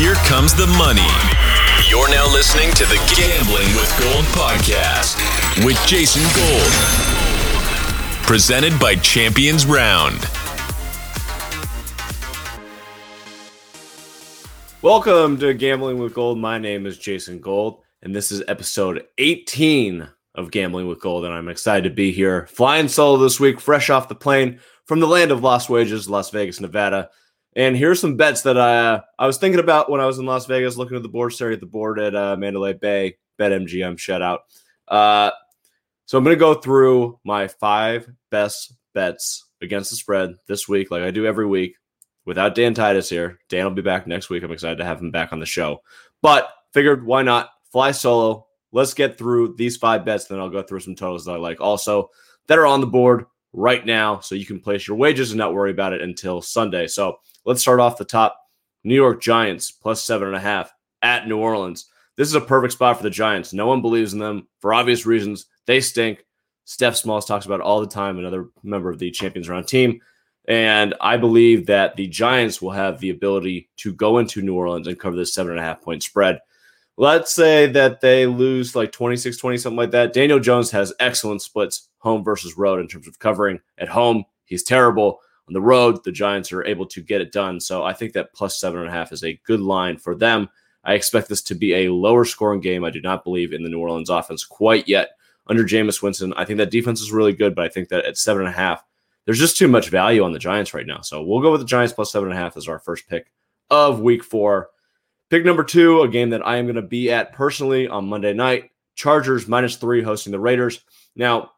Here comes the money. You're now listening to the Gambling with Gold podcast with Jason Gold. Presented by Champions Round. Welcome to Gambling with Gold. My name is Jason Gold, and this is episode 18 of Gambling with Gold. And I'm excited to be here, flying solo this week, fresh off the plane from the land of lost wages, Las Vegas, Nevada. And here's some bets that I uh, I was thinking about when I was in Las Vegas, looking at the board, staring at the board at uh, Mandalay Bay, Bet MGM shutout. Uh, so I'm going to go through my five best bets against the spread this week, like I do every week, without Dan Titus here. Dan will be back next week. I'm excited to have him back on the show. But figured why not fly solo? Let's get through these five bets, then I'll go through some totals that I like also that are on the board right now, so you can place your wages and not worry about it until Sunday. So Let's start off the top. New York Giants plus seven and a half at New Orleans. This is a perfect spot for the Giants. No one believes in them for obvious reasons. They stink. Steph Smalls talks about all the time, another member of the Champions Round team. And I believe that the Giants will have the ability to go into New Orleans and cover this seven and a half point spread. Let's say that they lose like 26 20, something like that. Daniel Jones has excellent splits home versus road in terms of covering. At home, he's terrible on the road, the Giants are able to get it done. So I think that plus seven and a half is a good line for them. I expect this to be a lower scoring game. I do not believe in the New Orleans offense quite yet under Jameis Winston. I think that defense is really good, but I think that at seven and a half, there's just too much value on the Giants right now. So we'll go with the Giants plus seven and a half as our first pick of week four. Pick number two, a game that I am going to be at personally on Monday night. Chargers minus three hosting the Raiders. Now,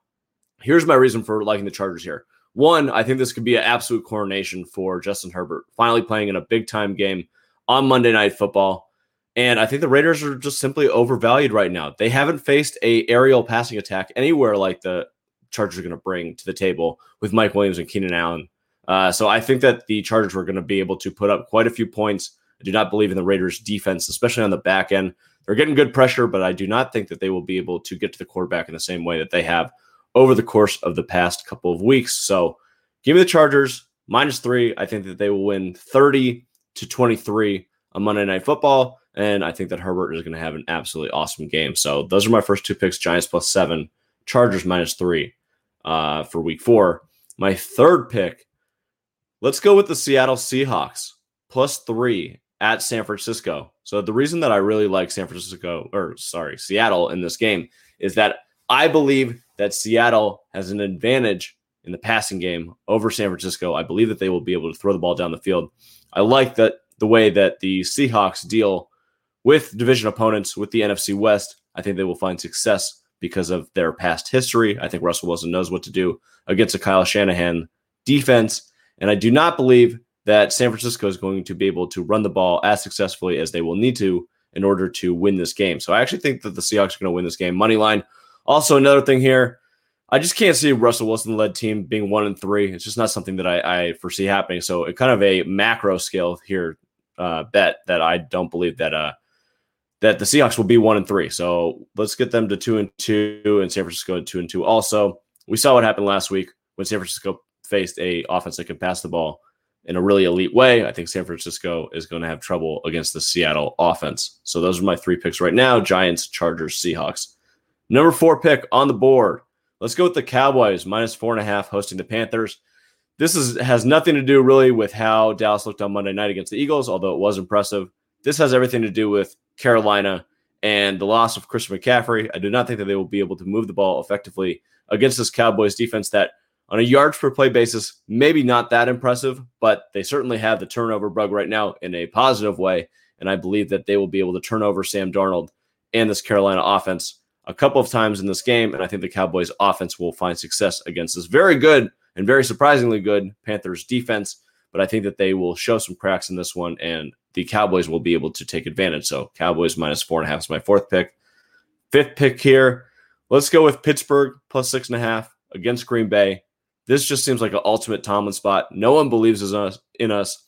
here's my reason for liking the Chargers here. One, I think this could be an absolute coronation for Justin Herbert, finally playing in a big time game on Monday Night Football. And I think the Raiders are just simply overvalued right now. They haven't faced a aerial passing attack anywhere like the Chargers are going to bring to the table with Mike Williams and Keenan Allen. Uh, so I think that the Chargers were going to be able to put up quite a few points. I do not believe in the Raiders' defense, especially on the back end. They're getting good pressure, but I do not think that they will be able to get to the quarterback in the same way that they have over the course of the past couple of weeks. So give me the Chargers minus three. I think that they will win 30 to 23 on Monday Night Football. And I think that Herbert is going to have an absolutely awesome game. So those are my first two picks Giants plus seven, Chargers minus three uh, for week four. My third pick, let's go with the Seattle Seahawks plus three at San Francisco. So the reason that I really like San Francisco, or sorry, Seattle in this game is that I believe that Seattle has an advantage in the passing game over San Francisco. I believe that they will be able to throw the ball down the field. I like that the way that the Seahawks deal with division opponents with the NFC West. I think they will find success because of their past history. I think Russell Wilson knows what to do against a Kyle Shanahan defense. And I do not believe that San Francisco is going to be able to run the ball as successfully as they will need to in order to win this game. So I actually think that the Seahawks are going to win this game. Money line also, another thing here, I just can't see Russell Wilson led team being one and three. It's just not something that I, I foresee happening. So, it kind of a macro scale here uh, bet that I don't believe that uh that the Seahawks will be one and three. So let's get them to two and two, and San Francisco two and two. Also, we saw what happened last week when San Francisco faced a offense that could pass the ball in a really elite way. I think San Francisco is going to have trouble against the Seattle offense. So those are my three picks right now: Giants, Chargers, Seahawks. Number four pick on the board. Let's go with the Cowboys minus four and a half hosting the Panthers. This is has nothing to do really with how Dallas looked on Monday night against the Eagles, although it was impressive. This has everything to do with Carolina and the loss of Chris McCaffrey. I do not think that they will be able to move the ball effectively against this Cowboys defense that on a yards per play basis, maybe not that impressive, but they certainly have the turnover bug right now in a positive way. And I believe that they will be able to turn over Sam Darnold and this Carolina offense a couple of times in this game, and I think the Cowboys offense will find success against this very good and very surprisingly good Panthers defense. But I think that they will show some cracks in this one, and the Cowboys will be able to take advantage. So Cowboys minus four and a half is my fourth pick. Fifth pick here. Let's go with Pittsburgh plus six and a half against Green Bay. This just seems like an ultimate Tomlin spot. No one believes in us. In us.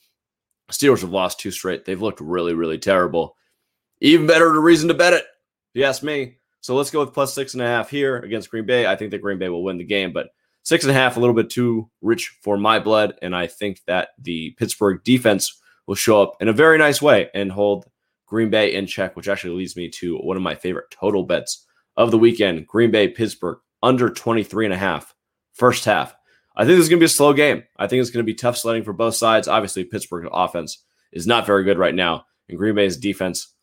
Steelers have lost two straight. They've looked really, really terrible. Even better to reason to bet it, if you ask me. So let's go with plus six and a half here against Green Bay. I think that Green Bay will win the game, but six and a half, a little bit too rich for my blood. And I think that the Pittsburgh defense will show up in a very nice way and hold Green Bay in check, which actually leads me to one of my favorite total bets of the weekend Green Bay, Pittsburgh, under 23 and a half, first half. I think this is going to be a slow game. I think it's going to be tough sledding for both sides. Obviously, Pittsburgh's offense is not very good right now, and Green Bay's defense,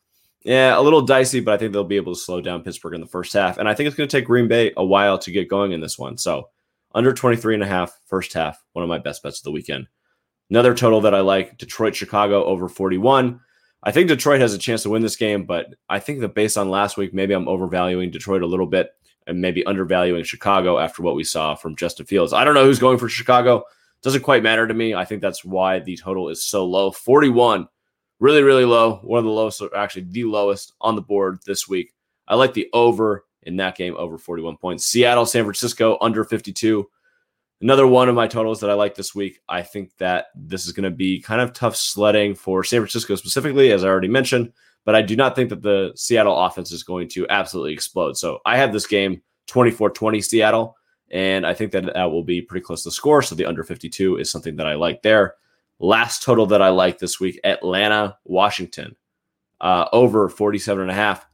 yeah, a little dicey, but I think they'll be able to slow down Pittsburgh in the first half. And I think it's going to take Green Bay a while to get going in this one. So, under 23 and a half, first half, one of my best bets of the weekend. Another total that I like Detroit, Chicago over 41. I think Detroit has a chance to win this game, but I think that based on last week, maybe I'm overvaluing Detroit a little bit and maybe undervaluing Chicago after what we saw from Justin Fields. I don't know who's going for Chicago. Doesn't quite matter to me. I think that's why the total is so low 41. Really, really low. One of the lowest, actually, the lowest on the board this week. I like the over in that game, over 41 points. Seattle, San Francisco, under 52. Another one of my totals that I like this week. I think that this is going to be kind of tough sledding for San Francisco specifically, as I already mentioned but I do not think that the Seattle offense is going to absolutely explode. So I have this game 24 20 Seattle, and I think that that will be pretty close to the score. So the under 52 is something that I like there. Last total that I like this week Atlanta, Washington, uh, over 47 and a half.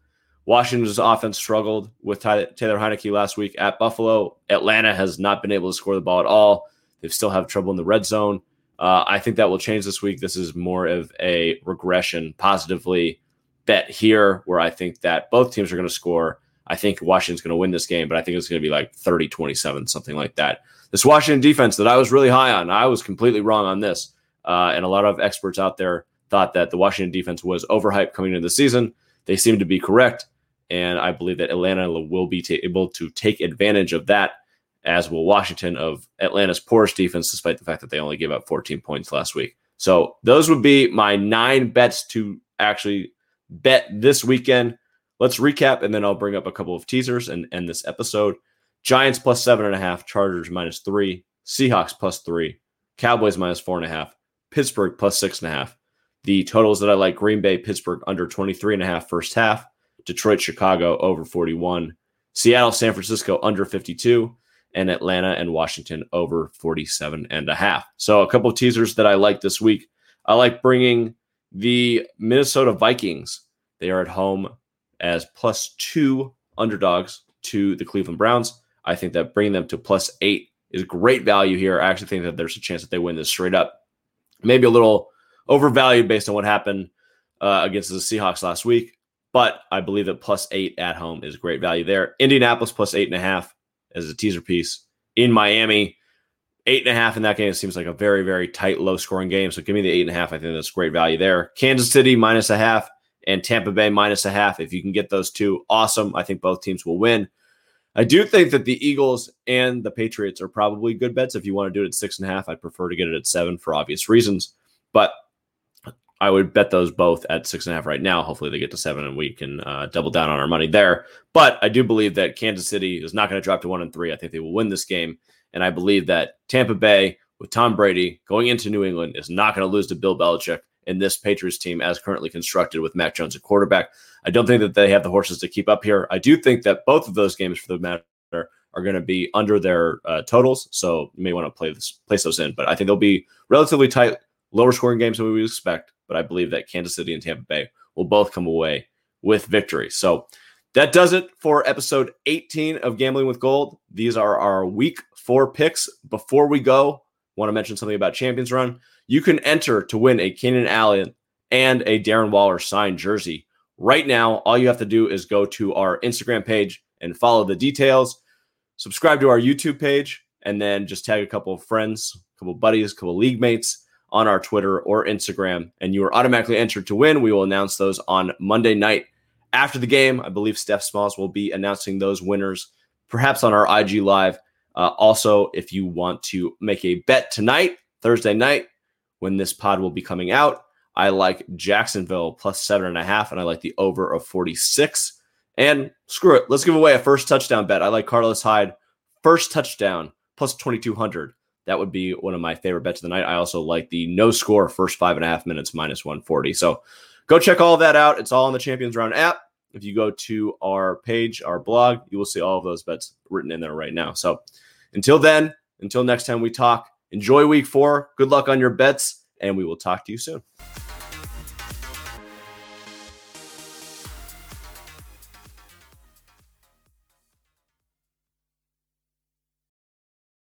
Washington's offense struggled with Taylor Heinicke last week at Buffalo. Atlanta has not been able to score the ball at all. They still have trouble in the red zone. Uh, I think that will change this week. This is more of a regression positively bet here where I think that both teams are going to score. I think Washington's going to win this game, but I think it's going to be like 30 27, something like that. This Washington defense that I was really high on, I was completely wrong on this. Uh, and a lot of experts out there thought that the Washington defense was overhyped coming into the season. They seem to be correct. And I believe that Atlanta will be t- able to take advantage of that, as will Washington, of Atlanta's poorest defense, despite the fact that they only gave up 14 points last week. So those would be my nine bets to actually bet this weekend. Let's recap, and then I'll bring up a couple of teasers and end this episode. Giants plus seven and a half, Chargers minus three, Seahawks plus three, Cowboys minus four and a half, Pittsburgh plus six and a half. The totals that I like Green Bay, Pittsburgh under 23 and a half first half, Detroit, Chicago over 41, Seattle, San Francisco under 52, and Atlanta and Washington over 47 and a half. So a couple of teasers that I like this week. I like bringing the Minnesota Vikings, they are at home as plus two underdogs to the Cleveland Browns. I think that bringing them to plus eight is great value here. I actually think that there's a chance that they win this straight up. Maybe a little overvalued based on what happened uh, against the Seahawks last week, but I believe that plus eight at home is great value there. Indianapolis plus eight and a half as a teaser piece in Miami eight and a half in that game It seems like a very, very tight, low scoring game. So give me the eight and a half. I think that's great value there. Kansas City minus a half and Tampa Bay minus a half. If you can get those two, awesome. I think both teams will win. I do think that the Eagles and the Patriots are probably good bets. If you want to do it at six and a half, I'd prefer to get it at seven for obvious reasons. But I would bet those both at six and a half right now. Hopefully, they get to seven and we can uh, double down on our money there. But I do believe that Kansas City is not going to drop to one and three. I think they will win this game. And I believe that Tampa Bay with Tom Brady going into New England is not going to lose to Bill Belichick in this Patriots team as currently constructed with Mac Jones at quarterback. I don't think that they have the horses to keep up here. I do think that both of those games, for the matter, are going to be under their uh, totals. So you may want to play this, place those in. But I think they'll be relatively tight, lower scoring games than we would expect. But I believe that Kansas City and Tampa Bay will both come away with victory. So that does it for episode 18 of Gambling with Gold. These are our week four picks. Before we go, want to mention something about Champions Round. You can enter to win a Keenan Allen and a Darren Waller signed jersey. Right now, all you have to do is go to our Instagram page and follow the details. Subscribe to our YouTube page, and then just tag a couple of friends, a couple of buddies, a couple of league mates on our Twitter or Instagram, and you are automatically entered to win. We will announce those on Monday night after the game. I believe Steph Smalls will be announcing those winners, perhaps on our IG Live. Uh, also, if you want to make a bet tonight, Thursday night, when this pod will be coming out, I like Jacksonville plus seven and a half, and I like the over of 46. And screw it, let's give away a first touchdown bet. I like Carlos Hyde, first touchdown plus 2,200. That would be one of my favorite bets of the night. I also like the no score first five and a half minutes minus 140. So go check all that out. It's all on the Champions Round app. If you go to our page, our blog, you will see all of those bets written in there right now. So until then, until next time we talk, enjoy week four. Good luck on your bets and we will talk to you soon.